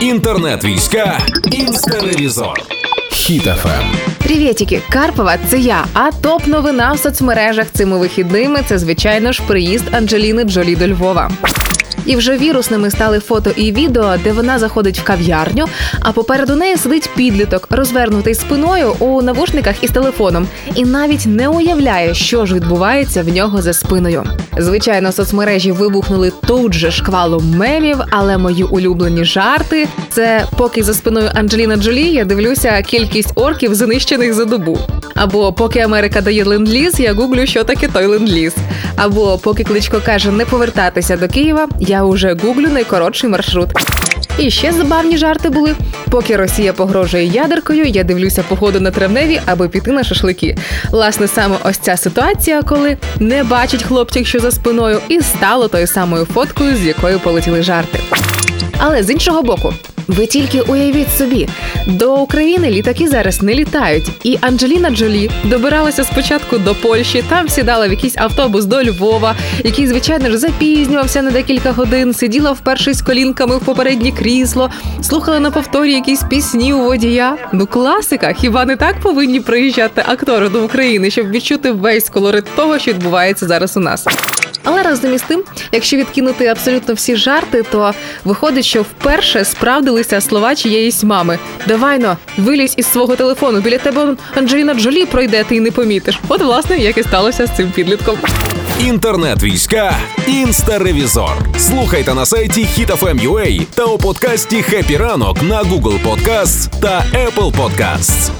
Інтернет-війська. Інстеревізор. Хітафем. Привітіки, Карпова, це я. А топ новина в соцмережах цими вихідними це звичайно ж приїзд Анджеліни Джолі до Львова. І вже вірусними стали фото і відео, де вона заходить в кав'ярню, а попереду неї сидить підліток, розвернутий спиною у навушниках із телефоном, і навіть не уявляє, що ж відбувається в нього за спиною. Звичайно, соцмережі вибухнули тут же шквалом мемів, але мої улюблені жарти це поки за спиною Анджеліна Джолі я дивлюся кількість орків, знищених за добу. Або поки Америка дає ленд-ліз, я гуглю, що таке той ленд-ліз. Або поки кличко каже не повертатися до Києва, я уже гуглю найкоротший маршрут. І ще забавні жарти були. Поки Росія погрожує ядеркою, я дивлюся походу на травневі, аби піти на шашлики. Власне, саме ось ця ситуація, коли не бачить хлопчик, що за спиною, і стало тою самою фоткою, з якою полетіли жарти. Але з іншого боку, ви тільки уявіть собі, до України літаки зараз не літають, і Анджеліна Джолі добиралася спочатку до Польщі, там сідала в якийсь автобус до Львова, який, звичайно ж, запізнювався на декілька годин, сиділа вперше з колінками в попереднє крісло, слухала на повторі якісь пісні у водія. Ну, класика, хіба не так повинні приїжджати актори до України, щоб відчути весь колорит того, що відбувається зараз у нас? Але разом із тим, якщо відкинути абсолютно всі жарти, то виходить, що вперше справдилися слова чиєїсь мами. Давай но, вилізь із свого телефону. Біля тебе Анджеліна Джолі пройде, ти не помітиш. От, власне, як і сталося з цим підлітком. Інтернет-війська інстеревізор. Слухайте на сайті HitFM.ua та у подкасті «Хеппі ранок» на Google Podcasts та Apple Podcasts.